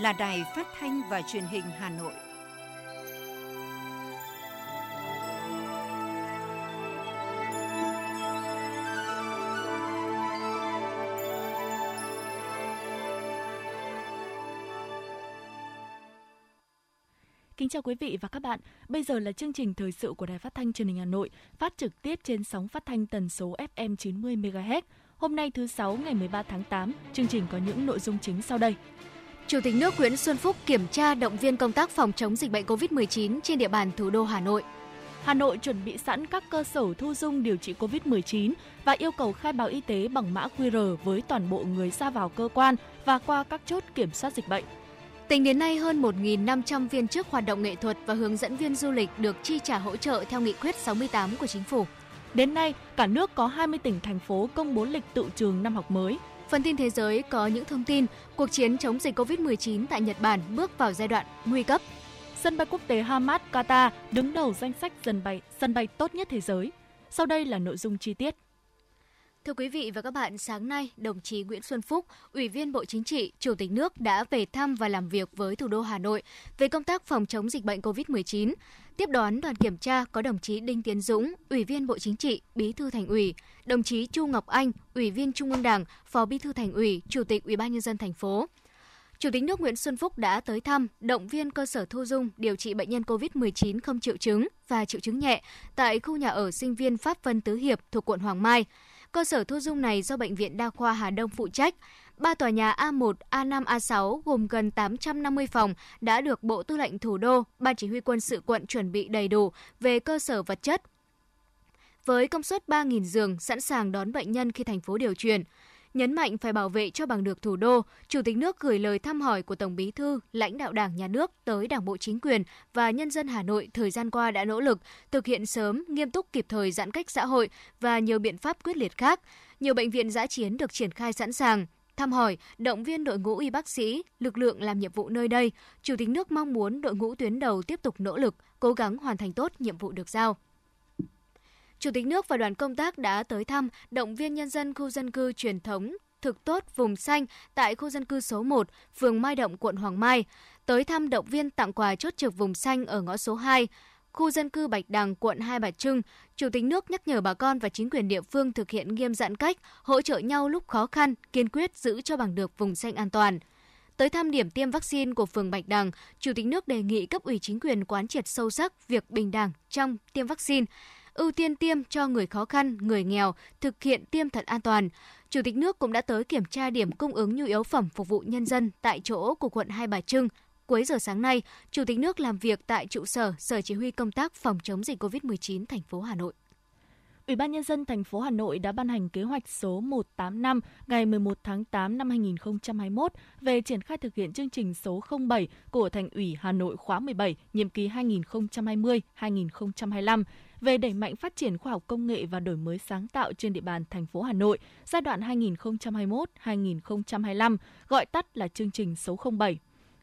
là Đài Phát thanh và Truyền hình Hà Nội. Kính chào quý vị và các bạn. Bây giờ là chương trình thời sự của Đài Phát thanh Truyền hình Hà Nội, phát trực tiếp trên sóng phát thanh tần số FM 90 MHz. Hôm nay thứ sáu ngày 13 tháng 8, chương trình có những nội dung chính sau đây. Chủ tịch nước Nguyễn Xuân Phúc kiểm tra động viên công tác phòng chống dịch bệnh COVID-19 trên địa bàn thủ đô Hà Nội. Hà Nội chuẩn bị sẵn các cơ sở thu dung điều trị COVID-19 và yêu cầu khai báo y tế bằng mã QR với toàn bộ người ra vào cơ quan và qua các chốt kiểm soát dịch bệnh. Tính đến nay, hơn 1.500 viên chức hoạt động nghệ thuật và hướng dẫn viên du lịch được chi trả hỗ trợ theo nghị quyết 68 của chính phủ. Đến nay, cả nước có 20 tỉnh, thành phố công bố lịch tự trường năm học mới. Phần tin thế giới có những thông tin cuộc chiến chống dịch COVID-19 tại Nhật Bản bước vào giai đoạn nguy cấp. Sân bay quốc tế Hamad, Qatar đứng đầu danh sách sân bay sân bay tốt nhất thế giới. Sau đây là nội dung chi tiết. Thưa quý vị và các bạn, sáng nay, đồng chí Nguyễn Xuân Phúc, Ủy viên Bộ Chính trị, Chủ tịch nước đã về thăm và làm việc với thủ đô Hà Nội về công tác phòng chống dịch bệnh COVID-19. Tiếp đón đoàn kiểm tra có đồng chí Đinh Tiến Dũng, Ủy viên Bộ Chính trị, Bí thư Thành ủy, đồng chí Chu Ngọc Anh, Ủy viên Trung ương Đảng, Phó Bí thư Thành ủy, Chủ tịch Ủy ban nhân dân thành phố. Chủ tịch nước Nguyễn Xuân Phúc đã tới thăm, động viên cơ sở thu dung điều trị bệnh nhân COVID-19 không triệu chứng và triệu chứng nhẹ tại khu nhà ở sinh viên Pháp Vân Tứ Hiệp thuộc quận Hoàng Mai. Cơ sở thu dung này do Bệnh viện Đa khoa Hà Đông phụ trách. Ba tòa nhà A1, A5, A6 gồm gần 850 phòng đã được Bộ Tư lệnh Thủ đô, Ban Chỉ huy quân sự quận chuẩn bị đầy đủ về cơ sở vật chất. Với công suất 3.000 giường sẵn sàng đón bệnh nhân khi thành phố điều chuyển, nhấn mạnh phải bảo vệ cho bằng được thủ đô, Chủ tịch nước gửi lời thăm hỏi của Tổng Bí thư, lãnh đạo Đảng, Nhà nước tới Đảng bộ chính quyền và nhân dân Hà Nội thời gian qua đã nỗ lực thực hiện sớm, nghiêm túc kịp thời giãn cách xã hội và nhiều biện pháp quyết liệt khác. Nhiều bệnh viện giã chiến được triển khai sẵn sàng, thăm hỏi, động viên đội ngũ y bác sĩ, lực lượng làm nhiệm vụ nơi đây, Chủ tịch nước mong muốn đội ngũ tuyến đầu tiếp tục nỗ lực, cố gắng hoàn thành tốt nhiệm vụ được giao. Chủ tịch nước và đoàn công tác đã tới thăm, động viên nhân dân khu dân cư truyền thống thực tốt vùng xanh tại khu dân cư số 1, phường Mai Động, quận Hoàng Mai, tới thăm động viên tặng quà chốt trực vùng xanh ở ngõ số 2, khu dân cư Bạch Đằng, quận Hai Bà Trưng, Chủ tịch nước nhắc nhở bà con và chính quyền địa phương thực hiện nghiêm giãn cách, hỗ trợ nhau lúc khó khăn, kiên quyết giữ cho bằng được vùng xanh an toàn. Tới thăm điểm tiêm vaccine của phường Bạch Đằng, Chủ tịch nước đề nghị cấp ủy chính quyền quán triệt sâu sắc việc bình đẳng trong tiêm vaccine, ưu tiên tiêm cho người khó khăn, người nghèo, thực hiện tiêm thật an toàn. Chủ tịch nước cũng đã tới kiểm tra điểm cung ứng nhu yếu phẩm phục vụ nhân dân tại chỗ của quận Hai Bà Trưng. Cuối giờ sáng nay, Chủ tịch nước làm việc tại trụ sở Sở Chỉ huy công tác phòng chống dịch COVID-19 thành phố Hà Nội. Ủy ban nhân dân thành phố Hà Nội đã ban hành kế hoạch số 185 ngày 11 tháng 8 năm 2021 về triển khai thực hiện chương trình số 07 của Thành ủy Hà Nội khóa 17, nhiệm kỳ 2020-2025 về đẩy mạnh phát triển khoa học công nghệ và đổi mới sáng tạo trên địa bàn thành phố Hà Nội giai đoạn 2021-2025, gọi tắt là chương trình số 07.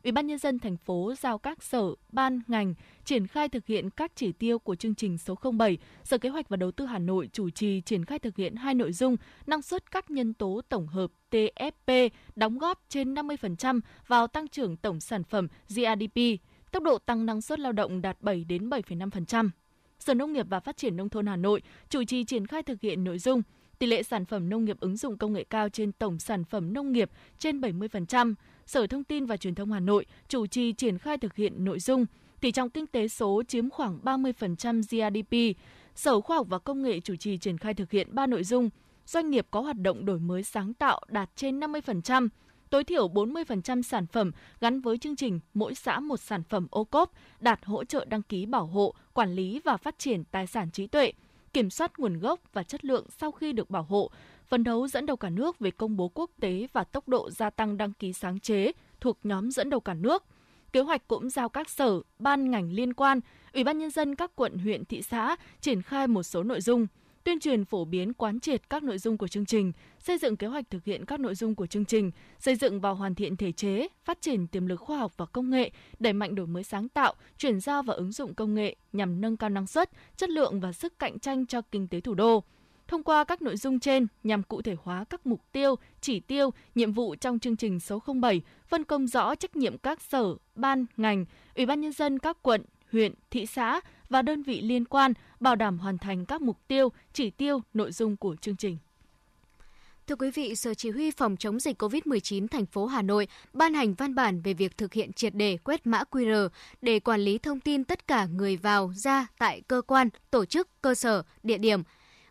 Ủy ban nhân dân thành phố giao các sở, ban, ngành triển khai thực hiện các chỉ tiêu của chương trình số 07. Sở Kế hoạch và Đầu tư Hà Nội chủ trì triển khai thực hiện hai nội dung năng suất các nhân tố tổng hợp TFP đóng góp trên 50% vào tăng trưởng tổng sản phẩm GRDP, tốc độ tăng năng suất lao động đạt 7 đến 7,5%. Sở Nông nghiệp và Phát triển Nông thôn Hà Nội chủ trì triển khai thực hiện nội dung tỷ lệ sản phẩm nông nghiệp ứng dụng công nghệ cao trên tổng sản phẩm nông nghiệp trên 70%. Sở Thông tin và Truyền thông Hà Nội chủ trì triển khai thực hiện nội dung tỷ trọng kinh tế số chiếm khoảng 30% GDP. Sở Khoa học và Công nghệ chủ trì triển khai thực hiện 3 nội dung doanh nghiệp có hoạt động đổi mới sáng tạo đạt trên 50%, tối thiểu 40% sản phẩm gắn với chương trình mỗi xã một sản phẩm ô cốp đạt hỗ trợ đăng ký bảo hộ, quản lý và phát triển tài sản trí tuệ, kiểm soát nguồn gốc và chất lượng sau khi được bảo hộ, phấn đấu dẫn đầu cả nước về công bố quốc tế và tốc độ gia tăng đăng ký sáng chế thuộc nhóm dẫn đầu cả nước. Kế hoạch cũng giao các sở, ban ngành liên quan, Ủy ban nhân dân các quận, huyện, thị xã triển khai một số nội dung tuyên truyền phổ biến quán triệt các nội dung của chương trình, xây dựng kế hoạch thực hiện các nội dung của chương trình, xây dựng và hoàn thiện thể chế, phát triển tiềm lực khoa học và công nghệ, đẩy mạnh đổi mới sáng tạo, chuyển giao và ứng dụng công nghệ nhằm nâng cao năng suất, chất lượng và sức cạnh tranh cho kinh tế thủ đô. Thông qua các nội dung trên nhằm cụ thể hóa các mục tiêu, chỉ tiêu, nhiệm vụ trong chương trình số 07, phân công rõ trách nhiệm các sở, ban, ngành, ủy ban nhân dân các quận, huyện, thị xã và đơn vị liên quan bảo đảm hoàn thành các mục tiêu, chỉ tiêu, nội dung của chương trình. Thưa quý vị, Sở Chỉ huy Phòng chống dịch COVID-19 thành phố Hà Nội ban hành văn bản về việc thực hiện triệt đề quét mã QR để quản lý thông tin tất cả người vào, ra tại cơ quan, tổ chức, cơ sở, địa điểm.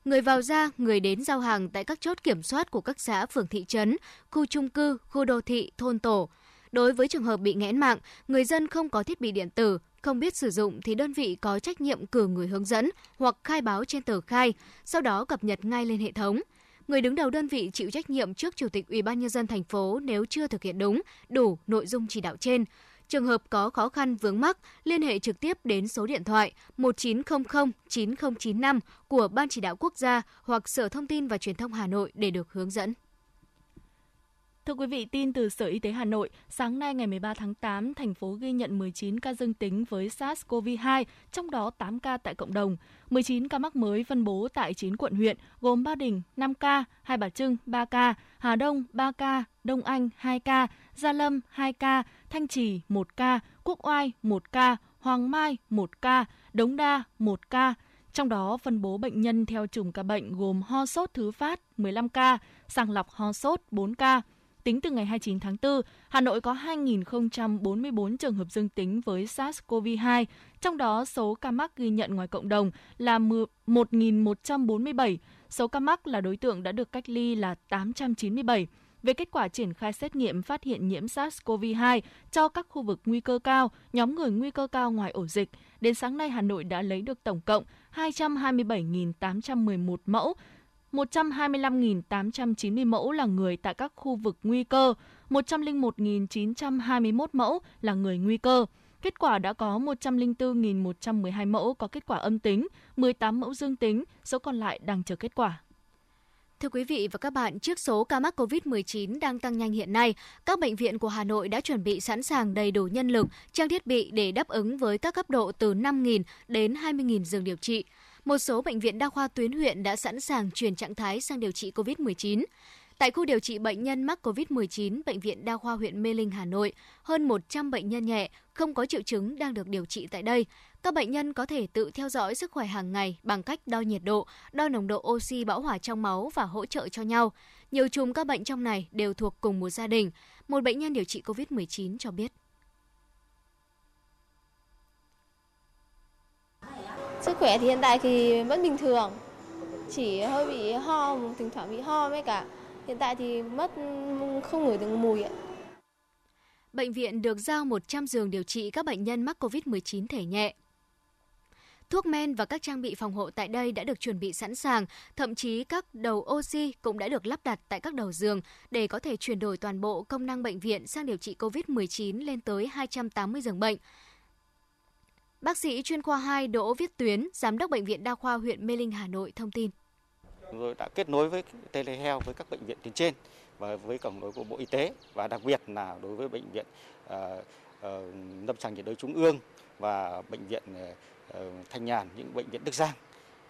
Người vào ra, người đến giao hàng tại các chốt kiểm soát của các xã, phường thị trấn, khu trung cư, khu đô thị, thôn tổ. Đối với trường hợp bị nghẽn mạng, người dân không có thiết bị điện tử, không biết sử dụng thì đơn vị có trách nhiệm cử người hướng dẫn hoặc khai báo trên tờ khai, sau đó cập nhật ngay lên hệ thống – người đứng đầu đơn vị chịu trách nhiệm trước Chủ tịch Ủy ban nhân dân thành phố nếu chưa thực hiện đúng, đủ nội dung chỉ đạo trên. Trường hợp có khó khăn vướng mắc, liên hệ trực tiếp đến số điện thoại 1900 9095 của Ban chỉ đạo quốc gia hoặc Sở Thông tin và Truyền thông Hà Nội để được hướng dẫn. Thưa quý vị, tin từ Sở Y tế Hà Nội, sáng nay ngày 13 tháng 8, thành phố ghi nhận 19 ca dương tính với SARS-CoV-2, trong đó 8 ca tại cộng đồng. 19 ca mắc mới phân bố tại 9 quận huyện, gồm Ba Đình 5 ca, Hai Bà Trưng 3 ca, Hà Đông 3 ca, Đông Anh 2 ca, Gia Lâm 2 ca, Thanh Trì 1 ca, Quốc Oai 1 ca, Hoàng Mai 1 ca, Đống Đa 1 ca. Trong đó phân bố bệnh nhân theo chùm ca bệnh gồm ho sốt thứ phát 15 ca, sàng lọc ho sốt 4 ca, Tính từ ngày 29 tháng 4, Hà Nội có 2.044 trường hợp dương tính với SARS-CoV-2, trong đó số ca mắc ghi nhận ngoài cộng đồng là 1.147, số ca mắc là đối tượng đã được cách ly là 897 về kết quả triển khai xét nghiệm phát hiện nhiễm SARS-CoV-2 cho các khu vực nguy cơ cao, nhóm người nguy cơ cao ngoài ổ dịch. Đến sáng nay, Hà Nội đã lấy được tổng cộng 227.811 mẫu, 125.890 mẫu là người tại các khu vực nguy cơ, 101.921 mẫu là người nguy cơ. Kết quả đã có 104.112 mẫu có kết quả âm tính, 18 mẫu dương tính, số còn lại đang chờ kết quả. Thưa quý vị và các bạn, trước số ca mắc COVID-19 đang tăng nhanh hiện nay, các bệnh viện của Hà Nội đã chuẩn bị sẵn sàng đầy đủ nhân lực, trang thiết bị để đáp ứng với các cấp độ từ 5.000 đến 20.000 giường điều trị một số bệnh viện đa khoa tuyến huyện đã sẵn sàng chuyển trạng thái sang điều trị COVID-19. Tại khu điều trị bệnh nhân mắc COVID-19, Bệnh viện Đa khoa huyện Mê Linh, Hà Nội, hơn 100 bệnh nhân nhẹ, không có triệu chứng đang được điều trị tại đây. Các bệnh nhân có thể tự theo dõi sức khỏe hàng ngày bằng cách đo nhiệt độ, đo nồng độ oxy bão hỏa trong máu và hỗ trợ cho nhau. Nhiều chùm các bệnh trong này đều thuộc cùng một gia đình. Một bệnh nhân điều trị COVID-19 cho biết. Sức khỏe thì hiện tại thì vẫn bình thường, chỉ hơi bị ho, thỉnh thoảng bị ho với cả hiện tại thì mất không ngửi được mùi ạ. Bệnh viện được giao 100 giường điều trị các bệnh nhân mắc COVID-19 thể nhẹ. Thuốc men và các trang bị phòng hộ tại đây đã được chuẩn bị sẵn sàng, thậm chí các đầu oxy cũng đã được lắp đặt tại các đầu giường để có thể chuyển đổi toàn bộ công năng bệnh viện sang điều trị COVID-19 lên tới 280 giường bệnh. Bác sĩ chuyên khoa 2 Đỗ Viết Tuyến, Giám đốc Bệnh viện Đa khoa huyện Mê Linh, Hà Nội thông tin. Chúng tôi đã kết nối với telehealth với các bệnh viện tuyến trên và với cổng đối của Bộ Y tế và đặc biệt là đối với bệnh viện uh, uh, lâm sàng nhiệt đới trung ương và bệnh viện uh, Thanh Nhàn, những bệnh viện Đức Giang.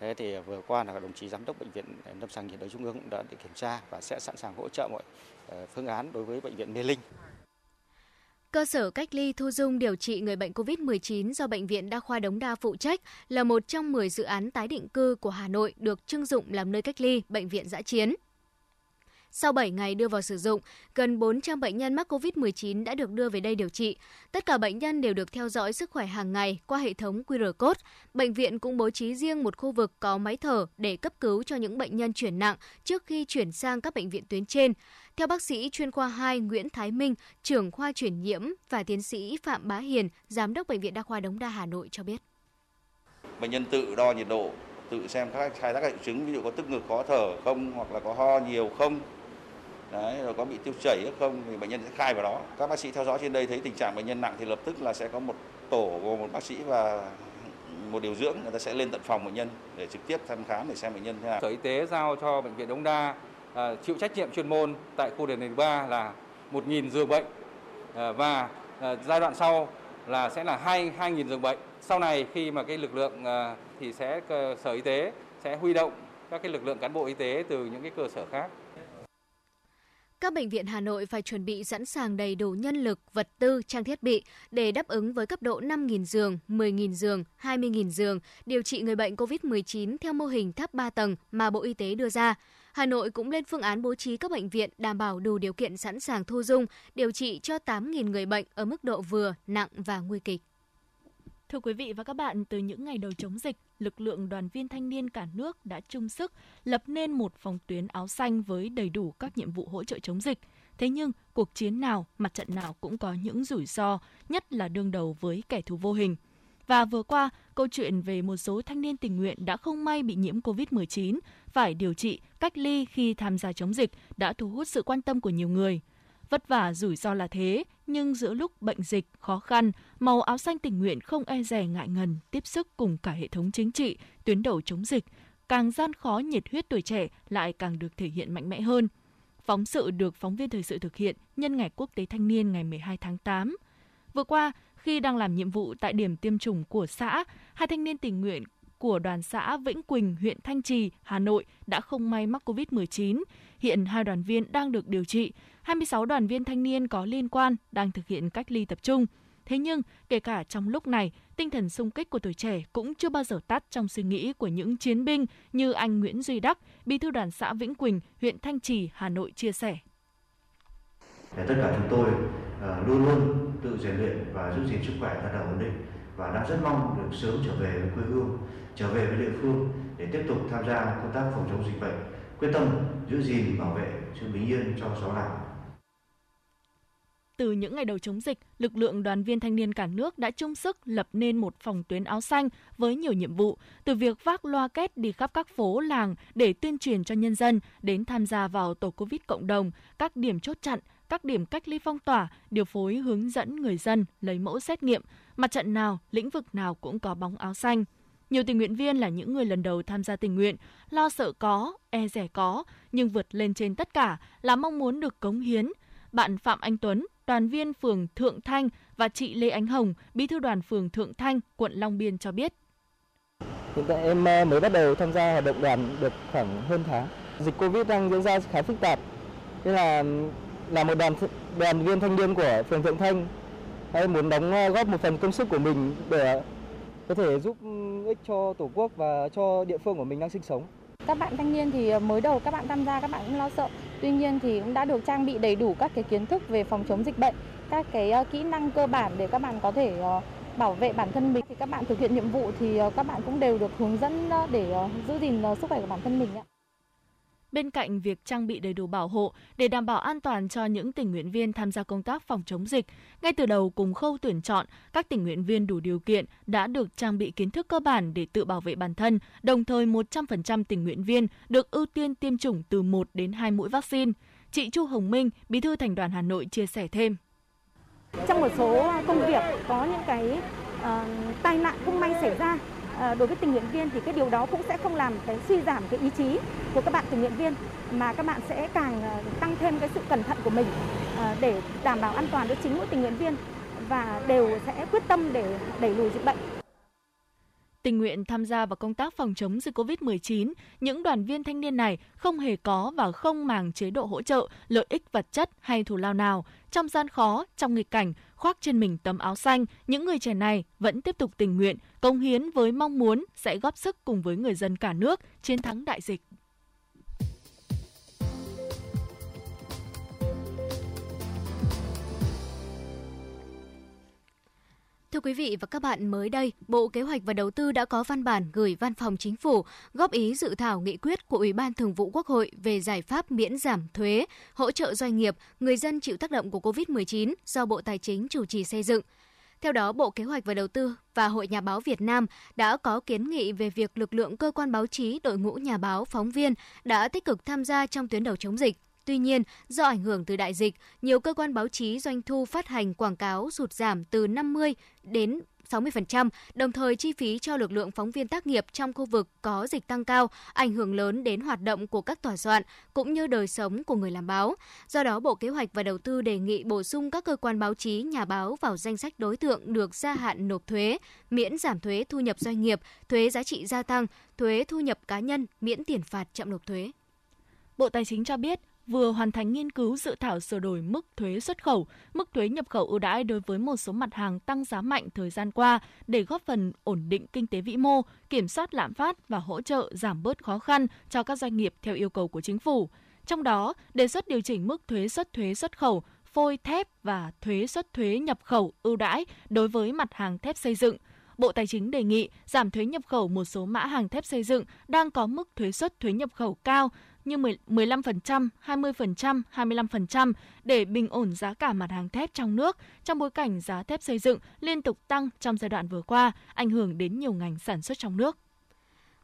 Thế thì vừa qua là đồng chí giám đốc bệnh viện lâm sàng nhiệt đới trung ương cũng đã để kiểm tra và sẽ sẵn sàng hỗ trợ mọi uh, phương án đối với bệnh viện Mê Linh. Cơ sở cách ly thu dung điều trị người bệnh COVID-19 do Bệnh viện Đa khoa Đống Đa phụ trách là một trong 10 dự án tái định cư của Hà Nội được trưng dụng làm nơi cách ly, bệnh viện giã chiến. Sau 7 ngày đưa vào sử dụng, gần 400 bệnh nhân mắc COVID-19 đã được đưa về đây điều trị. Tất cả bệnh nhân đều được theo dõi sức khỏe hàng ngày qua hệ thống QR code. Bệnh viện cũng bố trí riêng một khu vực có máy thở để cấp cứu cho những bệnh nhân chuyển nặng trước khi chuyển sang các bệnh viện tuyến trên. Theo bác sĩ chuyên khoa 2 Nguyễn Thái Minh, trưởng khoa chuyển nhiễm và tiến sĩ Phạm Bá Hiền, giám đốc bệnh viện Đa khoa Đống Đa Hà Nội cho biết. Bệnh nhân tự đo nhiệt độ, tự xem các khai thác triệu chứng ví dụ có tức ngực khó thở không hoặc là có ho nhiều không Đấy, rồi có bị tiêu chảy hay không thì bệnh nhân sẽ khai vào đó. Các bác sĩ theo dõi trên đây thấy tình trạng bệnh nhân nặng thì lập tức là sẽ có một tổ gồm một bác sĩ và một điều dưỡng người ta sẽ lên tận phòng bệnh nhân để trực tiếp thăm khám để xem bệnh nhân thế nào. Sở Y tế giao cho bệnh viện Đống Đa à, chịu trách nhiệm chuyên môn tại khu đền đền 3 là 1.000 giường bệnh à, và à, giai đoạn sau là sẽ là 2 2.000 giường bệnh. Sau này khi mà cái lực lượng à, thì sẽ Sở Y tế sẽ huy động các cái lực lượng cán bộ y tế từ những cái cơ sở khác. Các bệnh viện Hà Nội phải chuẩn bị sẵn sàng đầy đủ nhân lực, vật tư, trang thiết bị để đáp ứng với cấp độ 5.000 giường, 10.000 giường, 20.000 giường điều trị người bệnh COVID-19 theo mô hình tháp 3 tầng mà Bộ Y tế đưa ra. Hà Nội cũng lên phương án bố trí các bệnh viện đảm bảo đủ điều kiện sẵn sàng thu dung, điều trị cho 8.000 người bệnh ở mức độ vừa, nặng và nguy kịch. Thưa quý vị và các bạn, từ những ngày đầu chống dịch, lực lượng đoàn viên thanh niên cả nước đã chung sức lập nên một phòng tuyến áo xanh với đầy đủ các nhiệm vụ hỗ trợ chống dịch. Thế nhưng, cuộc chiến nào, mặt trận nào cũng có những rủi ro, nhất là đương đầu với kẻ thù vô hình. Và vừa qua, câu chuyện về một số thanh niên tình nguyện đã không may bị nhiễm COVID-19, phải điều trị, cách ly khi tham gia chống dịch đã thu hút sự quan tâm của nhiều người. Vất vả rủi ro là thế, nhưng giữa lúc bệnh dịch khó khăn, màu áo xanh tình nguyện không e rè ngại ngần tiếp sức cùng cả hệ thống chính trị, tuyến đầu chống dịch, càng gian khó nhiệt huyết tuổi trẻ lại càng được thể hiện mạnh mẽ hơn. Phóng sự được phóng viên thời sự thực hiện nhân ngày quốc tế thanh niên ngày 12 tháng 8. Vừa qua, khi đang làm nhiệm vụ tại điểm tiêm chủng của xã, hai thanh niên tình nguyện của đoàn xã Vĩnh Quỳnh, huyện Thanh Trì, Hà Nội đã không may mắc COVID-19. Hiện hai đoàn viên đang được điều trị, 26 đoàn viên thanh niên có liên quan đang thực hiện cách ly tập trung. Thế nhưng, kể cả trong lúc này, tinh thần sung kích của tuổi trẻ cũng chưa bao giờ tắt trong suy nghĩ của những chiến binh như anh Nguyễn Duy Đắc, bí thư đoàn xã Vĩnh Quỳnh, huyện Thanh Trì, Hà Nội chia sẻ. Để tất cả chúng tôi uh, luôn luôn tự rèn luyện và giữ gìn sức khỏe thật là ổn định và đang rất mong được sớm trở về với quê hương, trở về với địa phương để tiếp tục tham gia công tác phòng chống dịch bệnh, quyết tâm giữ gìn bảo vệ sự bình yên cho xóm làng. Từ những ngày đầu chống dịch, lực lượng đoàn viên thanh niên cả nước đã chung sức lập nên một phòng tuyến áo xanh với nhiều nhiệm vụ, từ việc vác loa két đi khắp các phố làng để tuyên truyền cho nhân dân đến tham gia vào tổ Covid cộng đồng, các điểm chốt chặn, các điểm cách ly phong tỏa, điều phối hướng dẫn người dân lấy mẫu xét nghiệm, mặt trận nào, lĩnh vực nào cũng có bóng áo xanh. Nhiều tình nguyện viên là những người lần đầu tham gia tình nguyện, lo sợ có, e rẻ có, nhưng vượt lên trên tất cả là mong muốn được cống hiến. Bạn Phạm Anh Tuấn, đoàn viên phường Thượng Thanh và chị Lê Ánh Hồng, bí thư đoàn phường Thượng Thanh, quận Long Biên cho biết. Hiện tại em ờ, mới bắt đầu tham gia hoạt động đoàn được khoảng hơn tháng. Dịch Covid đang diễn ra khá phức tạp. Nên là là một đoàn đoàn viên thanh niên của phường Thượng Thanh hay muốn đóng ờ, góp một phần công sức của mình để ờ, có thể giúp ừ, ích cho Tổ quốc và cho địa phương của mình đang sinh sống. Các bạn thanh niên thì ờ, mới đầu các bạn tham gia các bạn cũng lo sợ. Tuy nhiên thì cũng đã được trang bị đầy đủ các cái kiến thức về phòng chống dịch bệnh, các cái kỹ năng cơ bản để các bạn có thể bảo vệ bản thân mình. Thì các bạn thực hiện nhiệm vụ thì các bạn cũng đều được hướng dẫn để giữ gìn sức khỏe của bản thân mình ạ. Bên cạnh việc trang bị đầy đủ bảo hộ để đảm bảo an toàn cho những tình nguyện viên tham gia công tác phòng chống dịch, ngay từ đầu cùng khâu tuyển chọn, các tình nguyện viên đủ điều kiện đã được trang bị kiến thức cơ bản để tự bảo vệ bản thân, đồng thời 100% tình nguyện viên được ưu tiên tiêm chủng từ 1 đến 2 mũi vaccine. Chị Chu Hồng Minh, Bí thư Thành đoàn Hà Nội chia sẻ thêm. Trong một số công việc có những cái uh, tai nạn không may xảy ra Ờ, đối với tình nguyện viên thì cái điều đó cũng sẽ không làm cái suy giảm cái ý chí của các bạn tình nguyện viên mà các bạn sẽ càng ờ, tăng thêm cái sự cẩn thận của mình ờ, để đảm bảo an toàn cho chính mỗi tình nguyện viên và đều sẽ quyết tâm để đẩy lùi dịch bệnh tình nguyện tham gia vào công tác phòng chống dịch COVID-19, những đoàn viên thanh niên này không hề có và không màng chế độ hỗ trợ, lợi ích vật chất hay thù lao nào. Trong gian khó, trong nghịch cảnh, khoác trên mình tấm áo xanh, những người trẻ này vẫn tiếp tục tình nguyện, công hiến với mong muốn sẽ góp sức cùng với người dân cả nước chiến thắng đại dịch. Thưa quý vị và các bạn, mới đây, Bộ Kế hoạch và Đầu tư đã có văn bản gửi Văn phòng Chính phủ góp ý dự thảo nghị quyết của Ủy ban Thường vụ Quốc hội về giải pháp miễn giảm thuế, hỗ trợ doanh nghiệp, người dân chịu tác động của COVID-19 do Bộ Tài chính chủ trì xây dựng. Theo đó, Bộ Kế hoạch và Đầu tư và Hội Nhà báo Việt Nam đã có kiến nghị về việc lực lượng cơ quan báo chí, đội ngũ nhà báo, phóng viên đã tích cực tham gia trong tuyến đầu chống dịch Tuy nhiên, do ảnh hưởng từ đại dịch, nhiều cơ quan báo chí doanh thu phát hành quảng cáo sụt giảm từ 50 đến 60%, đồng thời chi phí cho lực lượng phóng viên tác nghiệp trong khu vực có dịch tăng cao, ảnh hưởng lớn đến hoạt động của các tòa soạn cũng như đời sống của người làm báo. Do đó, Bộ Kế hoạch và Đầu tư đề nghị bổ sung các cơ quan báo chí, nhà báo vào danh sách đối tượng được gia hạn nộp thuế, miễn giảm thuế thu nhập doanh nghiệp, thuế giá trị gia tăng, thuế thu nhập cá nhân, miễn tiền phạt chậm nộp thuế. Bộ Tài chính cho biết, vừa hoàn thành nghiên cứu dự thảo sửa đổi mức thuế xuất khẩu, mức thuế nhập khẩu ưu đãi đối với một số mặt hàng tăng giá mạnh thời gian qua để góp phần ổn định kinh tế vĩ mô, kiểm soát lạm phát và hỗ trợ giảm bớt khó khăn cho các doanh nghiệp theo yêu cầu của chính phủ. Trong đó, đề xuất điều chỉnh mức thuế xuất thuế xuất khẩu, phôi thép và thuế xuất thuế nhập khẩu ưu đãi đối với mặt hàng thép xây dựng. Bộ Tài chính đề nghị giảm thuế nhập khẩu một số mã hàng thép xây dựng đang có mức thuế xuất thuế nhập khẩu cao như 15%, 20%, 25% để bình ổn giá cả mặt hàng thép trong nước trong bối cảnh giá thép xây dựng liên tục tăng trong giai đoạn vừa qua, ảnh hưởng đến nhiều ngành sản xuất trong nước.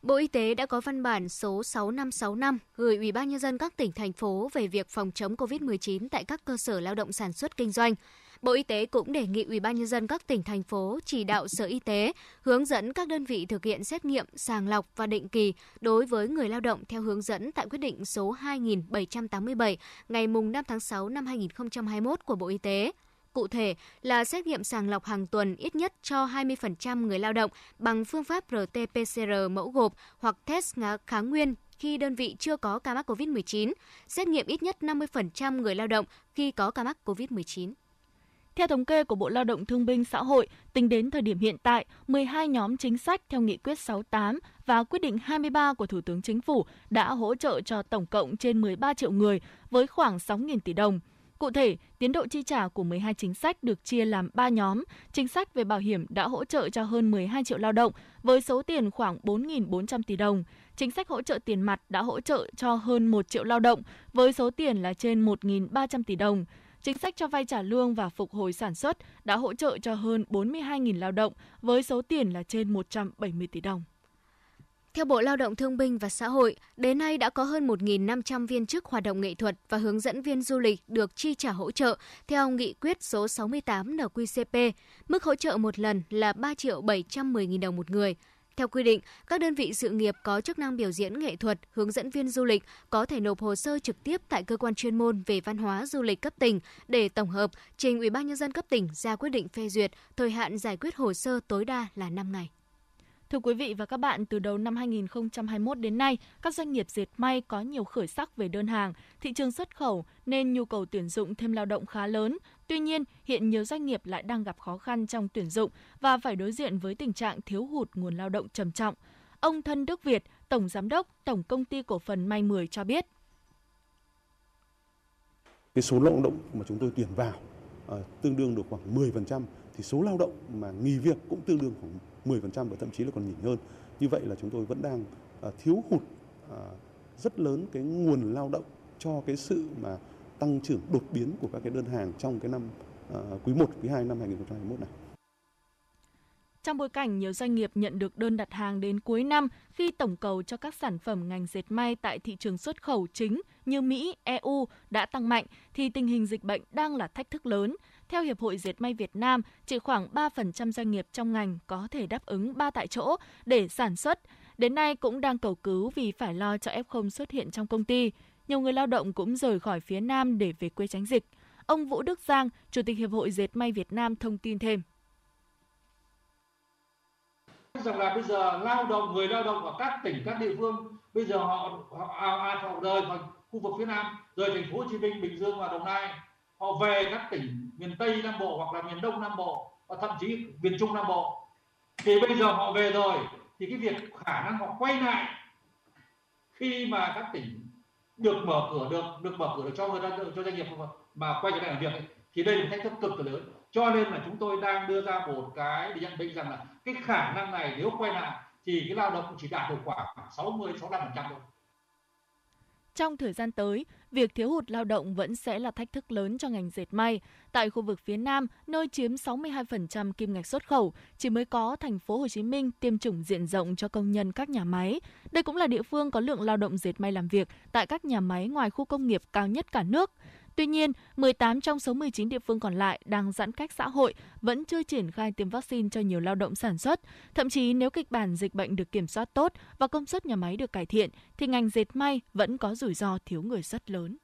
Bộ Y tế đã có văn bản số 6565 gửi Ủy ban nhân dân các tỉnh thành phố về việc phòng chống COVID-19 tại các cơ sở lao động sản xuất kinh doanh. Bộ Y tế cũng đề nghị Ủy ban nhân dân các tỉnh thành phố chỉ đạo Sở Y tế hướng dẫn các đơn vị thực hiện xét nghiệm, sàng lọc và định kỳ đối với người lao động theo hướng dẫn tại quyết định số 2787 ngày mùng 5 tháng 6 năm 2021 của Bộ Y tế. Cụ thể là xét nghiệm sàng lọc hàng tuần ít nhất cho 20% người lao động bằng phương pháp RT-PCR mẫu gộp hoặc test kháng nguyên khi đơn vị chưa có ca mắc COVID-19, xét nghiệm ít nhất 50% người lao động khi có ca mắc COVID-19. Theo thống kê của Bộ Lao động Thương binh Xã hội, tính đến thời điểm hiện tại, 12 nhóm chính sách theo Nghị quyết 68 và quyết định 23 của Thủ tướng Chính phủ đã hỗ trợ cho tổng cộng trên 13 triệu người với khoảng 6.000 tỷ đồng. Cụ thể, tiến độ chi trả của 12 chính sách được chia làm 3 nhóm. Chính sách về bảo hiểm đã hỗ trợ cho hơn 12 triệu lao động với số tiền khoảng 4.400 tỷ đồng. Chính sách hỗ trợ tiền mặt đã hỗ trợ cho hơn 1 triệu lao động với số tiền là trên 1.300 tỷ đồng. Chính sách cho vay trả lương và phục hồi sản xuất đã hỗ trợ cho hơn 42.000 lao động với số tiền là trên 170 tỷ đồng. Theo Bộ Lao động Thương binh và Xã hội, đến nay đã có hơn 1.500 viên chức hoạt động nghệ thuật và hướng dẫn viên du lịch được chi trả hỗ trợ theo nghị quyết số 68 NQCP. Mức hỗ trợ một lần là 3 triệu 710 nghìn đồng một người. Theo quy định, các đơn vị sự nghiệp có chức năng biểu diễn nghệ thuật, hướng dẫn viên du lịch có thể nộp hồ sơ trực tiếp tại cơ quan chuyên môn về văn hóa du lịch cấp tỉnh để tổng hợp trình Ủy ban nhân dân cấp tỉnh ra quyết định phê duyệt, thời hạn giải quyết hồ sơ tối đa là 5 ngày. Thưa quý vị và các bạn, từ đầu năm 2021 đến nay, các doanh nghiệp dệt may có nhiều khởi sắc về đơn hàng, thị trường xuất khẩu nên nhu cầu tuyển dụng thêm lao động khá lớn. Tuy nhiên, hiện nhiều doanh nghiệp lại đang gặp khó khăn trong tuyển dụng và phải đối diện với tình trạng thiếu hụt nguồn lao động trầm trọng. Ông Thân Đức Việt, Tổng Giám đốc Tổng Công ty Cổ phần May 10 cho biết. Cái số lao động mà chúng tôi tuyển vào uh, tương đương được khoảng 10%, thì số lao động mà nghỉ việc cũng tương đương khoảng 10% và thậm chí là còn nhỉnh hơn. Như vậy là chúng tôi vẫn đang uh, thiếu hụt uh, rất lớn cái nguồn lao động cho cái sự mà tăng trưởng đột biến của các cái đơn hàng trong cái năm uh, quý 1, quý 2 năm 2021 này. Trong bối cảnh nhiều doanh nghiệp nhận được đơn đặt hàng đến cuối năm khi tổng cầu cho các sản phẩm ngành dệt may tại thị trường xuất khẩu chính như Mỹ, EU đã tăng mạnh thì tình hình dịch bệnh đang là thách thức lớn. Theo Hiệp hội Dệt may Việt Nam, chỉ khoảng 3% doanh nghiệp trong ngành có thể đáp ứng ba tại chỗ để sản xuất. Đến nay cũng đang cầu cứu vì phải lo cho F0 xuất hiện trong công ty. Nhiều người lao động cũng rời khỏi phía Nam để về quê tránh dịch. Ông Vũ Đức Giang, Chủ tịch Hiệp hội Dệt may Việt Nam thông tin thêm. Rằng là bây giờ lao động người lao động ở các tỉnh các địa phương bây giờ họ họ họ, họ rời khỏi khu vực phía nam rời thành phố hồ chí minh bình dương và đồng nai. Họ về các tỉnh miền tây nam bộ hoặc là miền đông nam bộ và thậm chí miền trung nam bộ. Thì bây giờ họ về rồi thì cái việc khả năng họ quay lại khi mà các tỉnh được mở cửa được được mở cửa được cho người ta cho doanh nghiệp mà quay trở lại làm việc ấy, thì đây là một thách thức cực kỳ lớn cho nên là chúng tôi đang đưa ra một cái nhận định rằng là cái khả năng này nếu quay lại thì cái lao động chỉ đạt được khoảng 60 65% thôi. Trong thời gian tới, việc thiếu hụt lao động vẫn sẽ là thách thức lớn cho ngành dệt may. Tại khu vực phía Nam, nơi chiếm 62% kim ngạch xuất khẩu, chỉ mới có thành phố Hồ Chí Minh tiêm chủng diện rộng cho công nhân các nhà máy. Đây cũng là địa phương có lượng lao động dệt may làm việc tại các nhà máy ngoài khu công nghiệp cao nhất cả nước. Tuy nhiên, 18 trong số 19 địa phương còn lại đang giãn cách xã hội vẫn chưa triển khai tiêm vaccine cho nhiều lao động sản xuất. Thậm chí nếu kịch bản dịch bệnh được kiểm soát tốt và công suất nhà máy được cải thiện, thì ngành dệt may vẫn có rủi ro thiếu người rất lớn.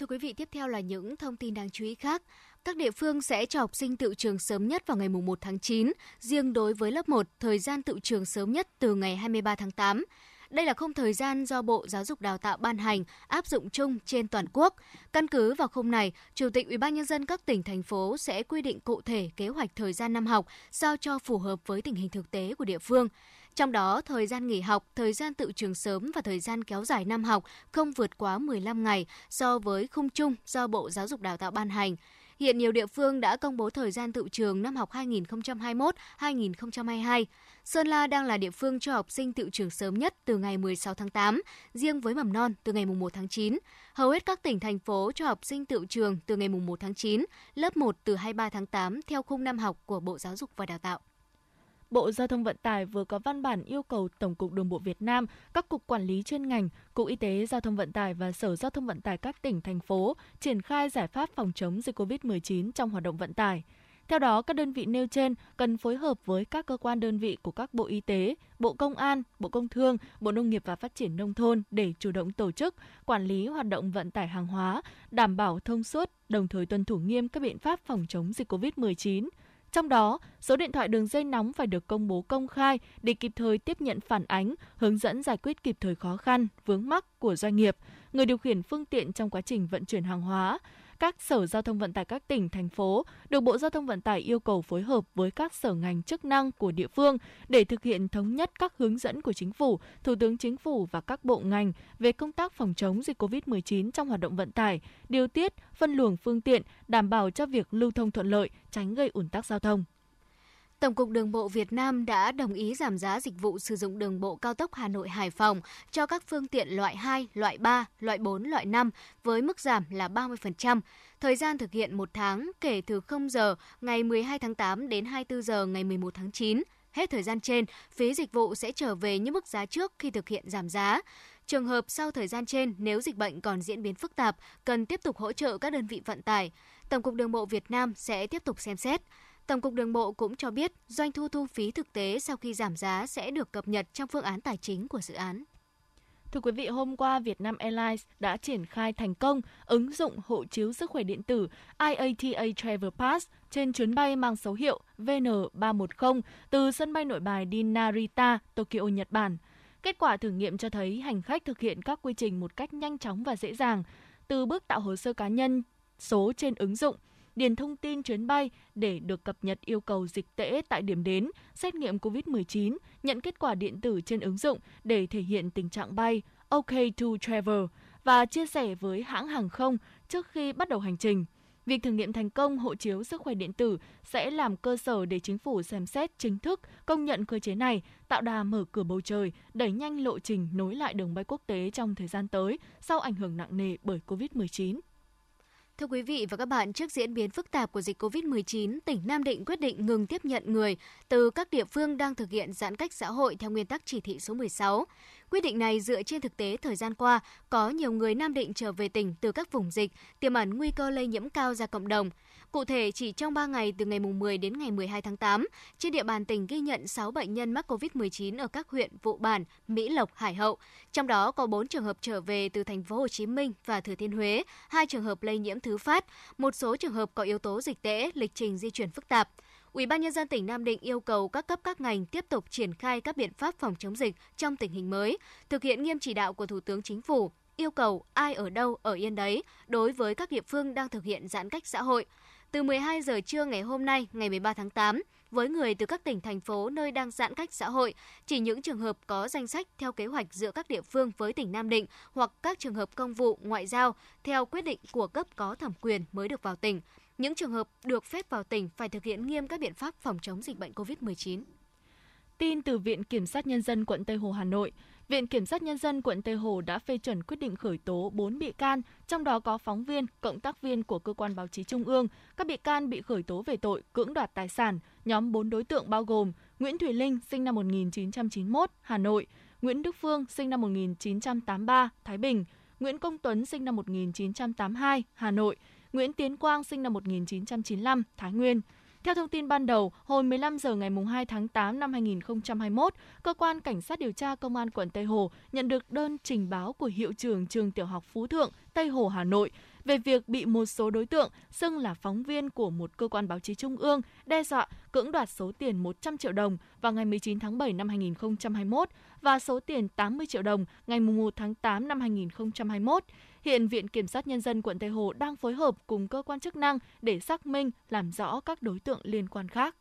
Thưa quý vị, tiếp theo là những thông tin đáng chú ý khác. Các địa phương sẽ cho học sinh tự trường sớm nhất vào ngày 1 tháng 9, riêng đối với lớp 1, thời gian tự trường sớm nhất từ ngày 23 tháng 8. Đây là khung thời gian do Bộ Giáo dục Đào tạo ban hành, áp dụng chung trên toàn quốc. Căn cứ vào khung này, Chủ tịch UBND các tỉnh thành phố sẽ quy định cụ thể kế hoạch thời gian năm học sao cho phù hợp với tình hình thực tế của địa phương. Trong đó, thời gian nghỉ học, thời gian tự trường sớm và thời gian kéo dài năm học không vượt quá 15 ngày so với khung chung do Bộ Giáo dục Đào tạo ban hành. Hiện nhiều địa phương đã công bố thời gian tự trường năm học 2021-2022. Sơn La đang là địa phương cho học sinh tự trường sớm nhất từ ngày 16 tháng 8, riêng với mầm non từ ngày 1 tháng 9. Hầu hết các tỉnh thành phố cho học sinh tự trường từ ngày 1 tháng 9, lớp 1 từ 23 tháng 8 theo khung năm học của Bộ Giáo dục và Đào tạo. Bộ Giao thông Vận tải vừa có văn bản yêu cầu Tổng cục Đường bộ Việt Nam, các cục quản lý chuyên ngành, Cục Y tế Giao thông Vận tải và Sở Giao thông Vận tải các tỉnh, thành phố triển khai giải pháp phòng chống dịch COVID-19 trong hoạt động vận tải. Theo đó, các đơn vị nêu trên cần phối hợp với các cơ quan đơn vị của các Bộ Y tế, Bộ Công an, Bộ Công Thương, Bộ Nông nghiệp và Phát triển Nông thôn để chủ động tổ chức, quản lý hoạt động vận tải hàng hóa, đảm bảo thông suốt, đồng thời tuân thủ nghiêm các biện pháp phòng chống dịch COVID-19. Trong đó, số điện thoại đường dây nóng phải được công bố công khai để kịp thời tiếp nhận phản ánh, hướng dẫn giải quyết kịp thời khó khăn, vướng mắc của doanh nghiệp, người điều khiển phương tiện trong quá trình vận chuyển hàng hóa, các sở giao thông vận tải các tỉnh, thành phố được Bộ Giao thông Vận tải yêu cầu phối hợp với các sở ngành chức năng của địa phương để thực hiện thống nhất các hướng dẫn của Chính phủ, Thủ tướng Chính phủ và các bộ ngành về công tác phòng chống dịch COVID-19 trong hoạt động vận tải, điều tiết, phân luồng phương tiện, đảm bảo cho việc lưu thông thuận lợi, tránh gây ủn tắc giao thông. Tổng cục Đường bộ Việt Nam đã đồng ý giảm giá dịch vụ sử dụng đường bộ cao tốc Hà Nội Hải Phòng cho các phương tiện loại 2, loại 3, loại 4, loại 5 với mức giảm là 30%. Thời gian thực hiện một tháng kể từ 0 giờ ngày 12 tháng 8 đến 24 giờ ngày 11 tháng 9. Hết thời gian trên, phí dịch vụ sẽ trở về như mức giá trước khi thực hiện giảm giá. Trường hợp sau thời gian trên, nếu dịch bệnh còn diễn biến phức tạp, cần tiếp tục hỗ trợ các đơn vị vận tải. Tổng cục Đường bộ Việt Nam sẽ tiếp tục xem xét. Tổng cục Đường bộ cũng cho biết doanh thu thu phí thực tế sau khi giảm giá sẽ được cập nhật trong phương án tài chính của dự án. Thưa quý vị, hôm qua Vietnam Airlines đã triển khai thành công ứng dụng hộ chiếu sức khỏe điện tử IATA Travel Pass trên chuyến bay mang số hiệu VN310 từ sân bay nội bài đi Narita, Tokyo, Nhật Bản. Kết quả thử nghiệm cho thấy hành khách thực hiện các quy trình một cách nhanh chóng và dễ dàng, từ bước tạo hồ sơ cá nhân số trên ứng dụng – điền thông tin chuyến bay để được cập nhật yêu cầu dịch tễ tại điểm đến, xét nghiệm COVID-19, nhận kết quả điện tử trên ứng dụng để thể hiện tình trạng bay OK to Travel và chia sẻ với hãng hàng không trước khi bắt đầu hành trình. Việc thử nghiệm thành công hộ chiếu sức khỏe điện tử sẽ làm cơ sở để chính phủ xem xét chính thức công nhận cơ chế này, tạo đà mở cửa bầu trời, đẩy nhanh lộ trình nối lại đường bay quốc tế trong thời gian tới sau ảnh hưởng nặng nề bởi COVID-19. Thưa quý vị và các bạn, trước diễn biến phức tạp của dịch COVID-19, tỉnh Nam Định quyết định ngừng tiếp nhận người từ các địa phương đang thực hiện giãn cách xã hội theo nguyên tắc chỉ thị số 16. Quyết định này dựa trên thực tế thời gian qua, có nhiều người Nam Định trở về tỉnh từ các vùng dịch, tiềm ẩn nguy cơ lây nhiễm cao ra cộng đồng. Cụ thể, chỉ trong 3 ngày từ ngày 10 đến ngày 12 tháng 8, trên địa bàn tỉnh ghi nhận 6 bệnh nhân mắc COVID-19 ở các huyện Vụ Bản, Mỹ Lộc, Hải Hậu. Trong đó có 4 trường hợp trở về từ thành phố Hồ Chí Minh và Thừa Thiên Huế, hai trường hợp lây nhiễm thứ phát, một số trường hợp có yếu tố dịch tễ, lịch trình di chuyển phức tạp. Ủy ban nhân dân tỉnh Nam Định yêu cầu các cấp các ngành tiếp tục triển khai các biện pháp phòng chống dịch trong tình hình mới, thực hiện nghiêm chỉ đạo của Thủ tướng Chính phủ, yêu cầu ai ở đâu ở yên đấy đối với các địa phương đang thực hiện giãn cách xã hội. Từ 12 giờ trưa ngày hôm nay, ngày 13 tháng 8, với người từ các tỉnh thành phố nơi đang giãn cách xã hội, chỉ những trường hợp có danh sách theo kế hoạch giữa các địa phương với tỉnh Nam Định hoặc các trường hợp công vụ ngoại giao theo quyết định của cấp có thẩm quyền mới được vào tỉnh. Những trường hợp được phép vào tỉnh phải thực hiện nghiêm các biện pháp phòng chống dịch bệnh COVID-19. Tin từ Viện Kiểm sát Nhân dân quận Tây Hồ Hà Nội, Viện Kiểm sát Nhân dân quận Tây Hồ đã phê chuẩn quyết định khởi tố 4 bị can, trong đó có phóng viên, cộng tác viên của cơ quan báo chí Trung ương. Các bị can bị khởi tố về tội cưỡng đoạt tài sản. Nhóm 4 đối tượng bao gồm Nguyễn Thủy Linh, sinh năm 1991, Hà Nội, Nguyễn Đức Phương, sinh năm 1983, Thái Bình, Nguyễn Công Tuấn sinh năm 1982, Hà Nội, Nguyễn Tiến Quang sinh năm 1995, Thái Nguyên. Theo thông tin ban đầu, hồi 15 giờ ngày 2 tháng 8 năm 2021, cơ quan cảnh sát điều tra công an quận Tây Hồ nhận được đơn trình báo của hiệu trưởng trường tiểu học Phú Thượng, Tây Hồ, Hà Nội về việc bị một số đối tượng xưng là phóng viên của một cơ quan báo chí trung ương đe dọa cưỡng đoạt số tiền 100 triệu đồng vào ngày 19 tháng 7 năm 2021 và số tiền 80 triệu đồng ngày 1 tháng 8 năm 2021. Hiện Viện Kiểm sát Nhân dân quận Tây Hồ đang phối hợp cùng cơ quan chức năng để xác minh, làm rõ các đối tượng liên quan khác.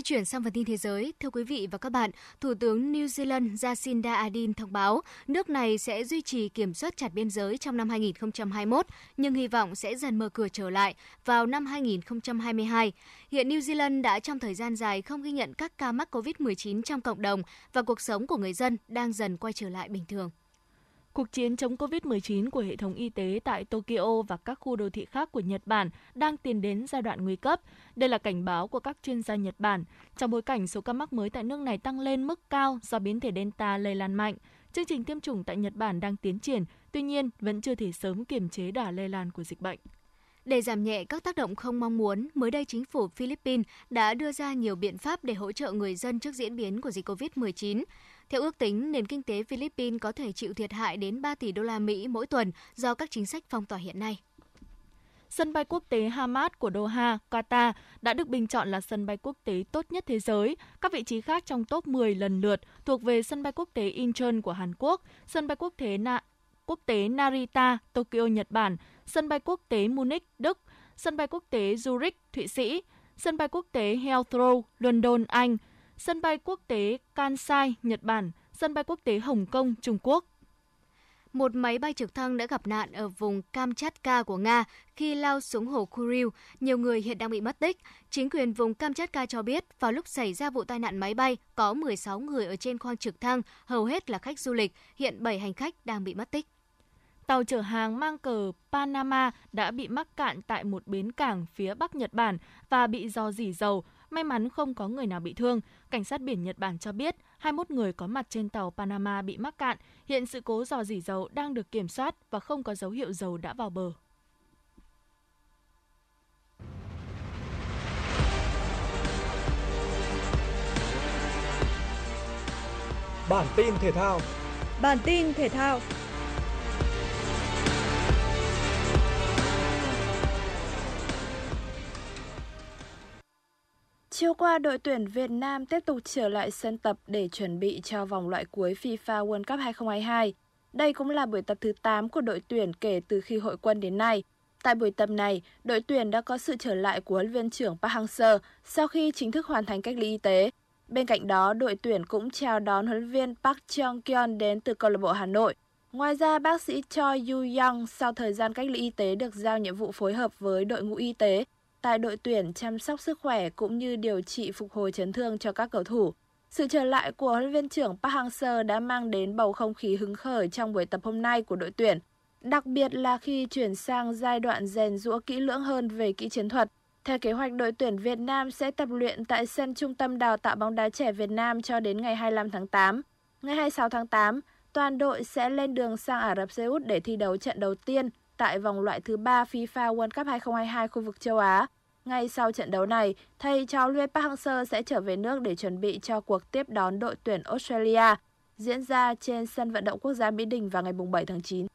Di chuyển sang phần tin thế giới, thưa quý vị và các bạn, Thủ tướng New Zealand Jacinda Ardern thông báo nước này sẽ duy trì kiểm soát chặt biên giới trong năm 2021, nhưng hy vọng sẽ dần mở cửa trở lại vào năm 2022. Hiện New Zealand đã trong thời gian dài không ghi nhận các ca mắc COVID-19 trong cộng đồng và cuộc sống của người dân đang dần quay trở lại bình thường. Cuộc chiến chống COVID-19 của hệ thống y tế tại Tokyo và các khu đô thị khác của Nhật Bản đang tiến đến giai đoạn nguy cấp. Đây là cảnh báo của các chuyên gia Nhật Bản. Trong bối cảnh số ca mắc mới tại nước này tăng lên mức cao do biến thể Delta lây lan mạnh, chương trình tiêm chủng tại Nhật Bản đang tiến triển, tuy nhiên vẫn chưa thể sớm kiềm chế đà lây lan của dịch bệnh. Để giảm nhẹ các tác động không mong muốn, mới đây chính phủ Philippines đã đưa ra nhiều biện pháp để hỗ trợ người dân trước diễn biến của dịch COVID-19. Theo ước tính, nền kinh tế Philippines có thể chịu thiệt hại đến 3 tỷ đô la Mỹ mỗi tuần do các chính sách phong tỏa hiện nay. Sân bay quốc tế Hamad của Doha, Qatar đã được bình chọn là sân bay quốc tế tốt nhất thế giới. Các vị trí khác trong top 10 lần lượt thuộc về sân bay quốc tế Incheon của Hàn Quốc, sân bay quốc tế Na quốc tế Narita, Tokyo, Nhật Bản, sân bay quốc tế Munich, Đức, sân bay quốc tế Zurich, Thụy Sĩ, sân bay quốc tế Heathrow, London, Anh, sân bay quốc tế Kansai, Nhật Bản, sân bay quốc tế Hồng Kông, Trung Quốc. Một máy bay trực thăng đã gặp nạn ở vùng Kamchatka của Nga khi lao xuống hồ Kuril. Nhiều người hiện đang bị mất tích. Chính quyền vùng Kamchatka cho biết vào lúc xảy ra vụ tai nạn máy bay, có 16 người ở trên khoang trực thăng, hầu hết là khách du lịch. Hiện 7 hành khách đang bị mất tích. Tàu chở hàng mang cờ Panama đã bị mắc cạn tại một bến cảng phía Bắc Nhật Bản và bị do dỉ dầu. May mắn không có người nào bị thương. Cảnh sát biển Nhật Bản cho biết 21 người có mặt trên tàu Panama bị mắc cạn. Hiện sự cố dò dỉ dầu đang được kiểm soát và không có dấu hiệu dầu đã vào bờ. Bản tin thể thao Bản tin thể thao Chiều qua, đội tuyển Việt Nam tiếp tục trở lại sân tập để chuẩn bị cho vòng loại cuối FIFA World Cup 2022. Đây cũng là buổi tập thứ 8 của đội tuyển kể từ khi hội quân đến nay. Tại buổi tập này, đội tuyển đã có sự trở lại của huấn luyện trưởng Park Hang-seo sau khi chính thức hoàn thành cách ly y tế. Bên cạnh đó, đội tuyển cũng chào đón huấn viên Park Cheong-kyun đến từ câu lạc bộ Hà Nội. Ngoài ra, bác sĩ Choi Yu-young sau thời gian cách ly y tế được giao nhiệm vụ phối hợp với đội ngũ y tế tại đội tuyển chăm sóc sức khỏe cũng như điều trị phục hồi chấn thương cho các cầu thủ. Sự trở lại của huấn luyện viên trưởng Park Hang-seo đã mang đến bầu không khí hứng khởi trong buổi tập hôm nay của đội tuyển, đặc biệt là khi chuyển sang giai đoạn rèn rũa kỹ lưỡng hơn về kỹ chiến thuật. Theo kế hoạch, đội tuyển Việt Nam sẽ tập luyện tại sân Trung tâm Đào tạo bóng đá trẻ Việt Nam cho đến ngày 25 tháng 8. Ngày 26 tháng 8, toàn đội sẽ lên đường sang Ả Rập Xê Út để thi đấu trận đầu tiên tại vòng loại thứ 3 FIFA World Cup 2022 khu vực châu Á. Ngay sau trận đấu này, thầy trò Luis Park Hang-seo sẽ trở về nước để chuẩn bị cho cuộc tiếp đón đội tuyển Australia diễn ra trên sân vận động quốc gia Mỹ Đình vào ngày 7 tháng 9.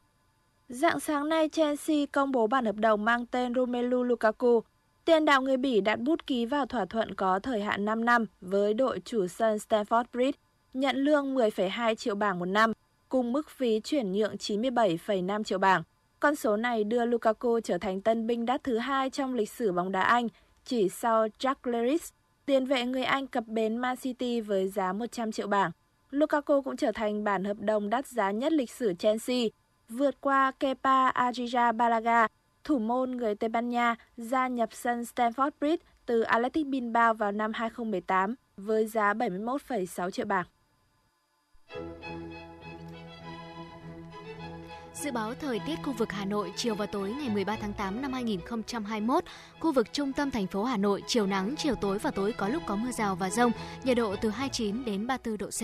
Dạng sáng nay, Chelsea công bố bản hợp đồng mang tên Romelu Lukaku. Tiền đạo người Bỉ đặt bút ký vào thỏa thuận có thời hạn 5 năm với đội chủ sân Stamford Bridge, nhận lương 10,2 triệu bảng một năm, cùng mức phí chuyển nhượng 97,5 triệu bảng. Con số này đưa Lukaku trở thành tân binh đắt thứ hai trong lịch sử bóng đá Anh, chỉ sau Jack Grealish, tiền vệ người Anh cập bến Man City với giá 100 triệu bảng. Lukaku cũng trở thành bản hợp đồng đắt giá nhất lịch sử Chelsea, vượt qua Kepa Arrizabalaga, thủ môn người Tây Ban Nha gia nhập sân Stamford Bridge từ Athletic Bilbao vào năm 2018 với giá 71,6 triệu bảng. Dự báo thời tiết khu vực Hà Nội chiều và tối ngày 13 tháng 8 năm 2021, khu vực trung tâm thành phố Hà Nội chiều nắng, chiều tối và tối có lúc có mưa rào và rông, nhiệt độ từ 29 đến 34 độ C.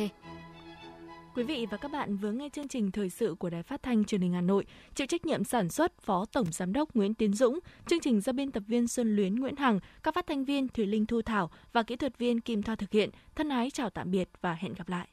Quý vị và các bạn vừa nghe chương trình thời sự của Đài Phát thanh Truyền hình Hà Nội, chịu trách nhiệm sản xuất Phó Tổng Giám đốc Nguyễn Tiến Dũng, chương trình do biên tập viên Xuân Luyến Nguyễn Hằng, các phát thanh viên Thủy Linh Thu Thảo và kỹ thuật viên Kim Thoa thực hiện. Thân ái chào tạm biệt và hẹn gặp lại.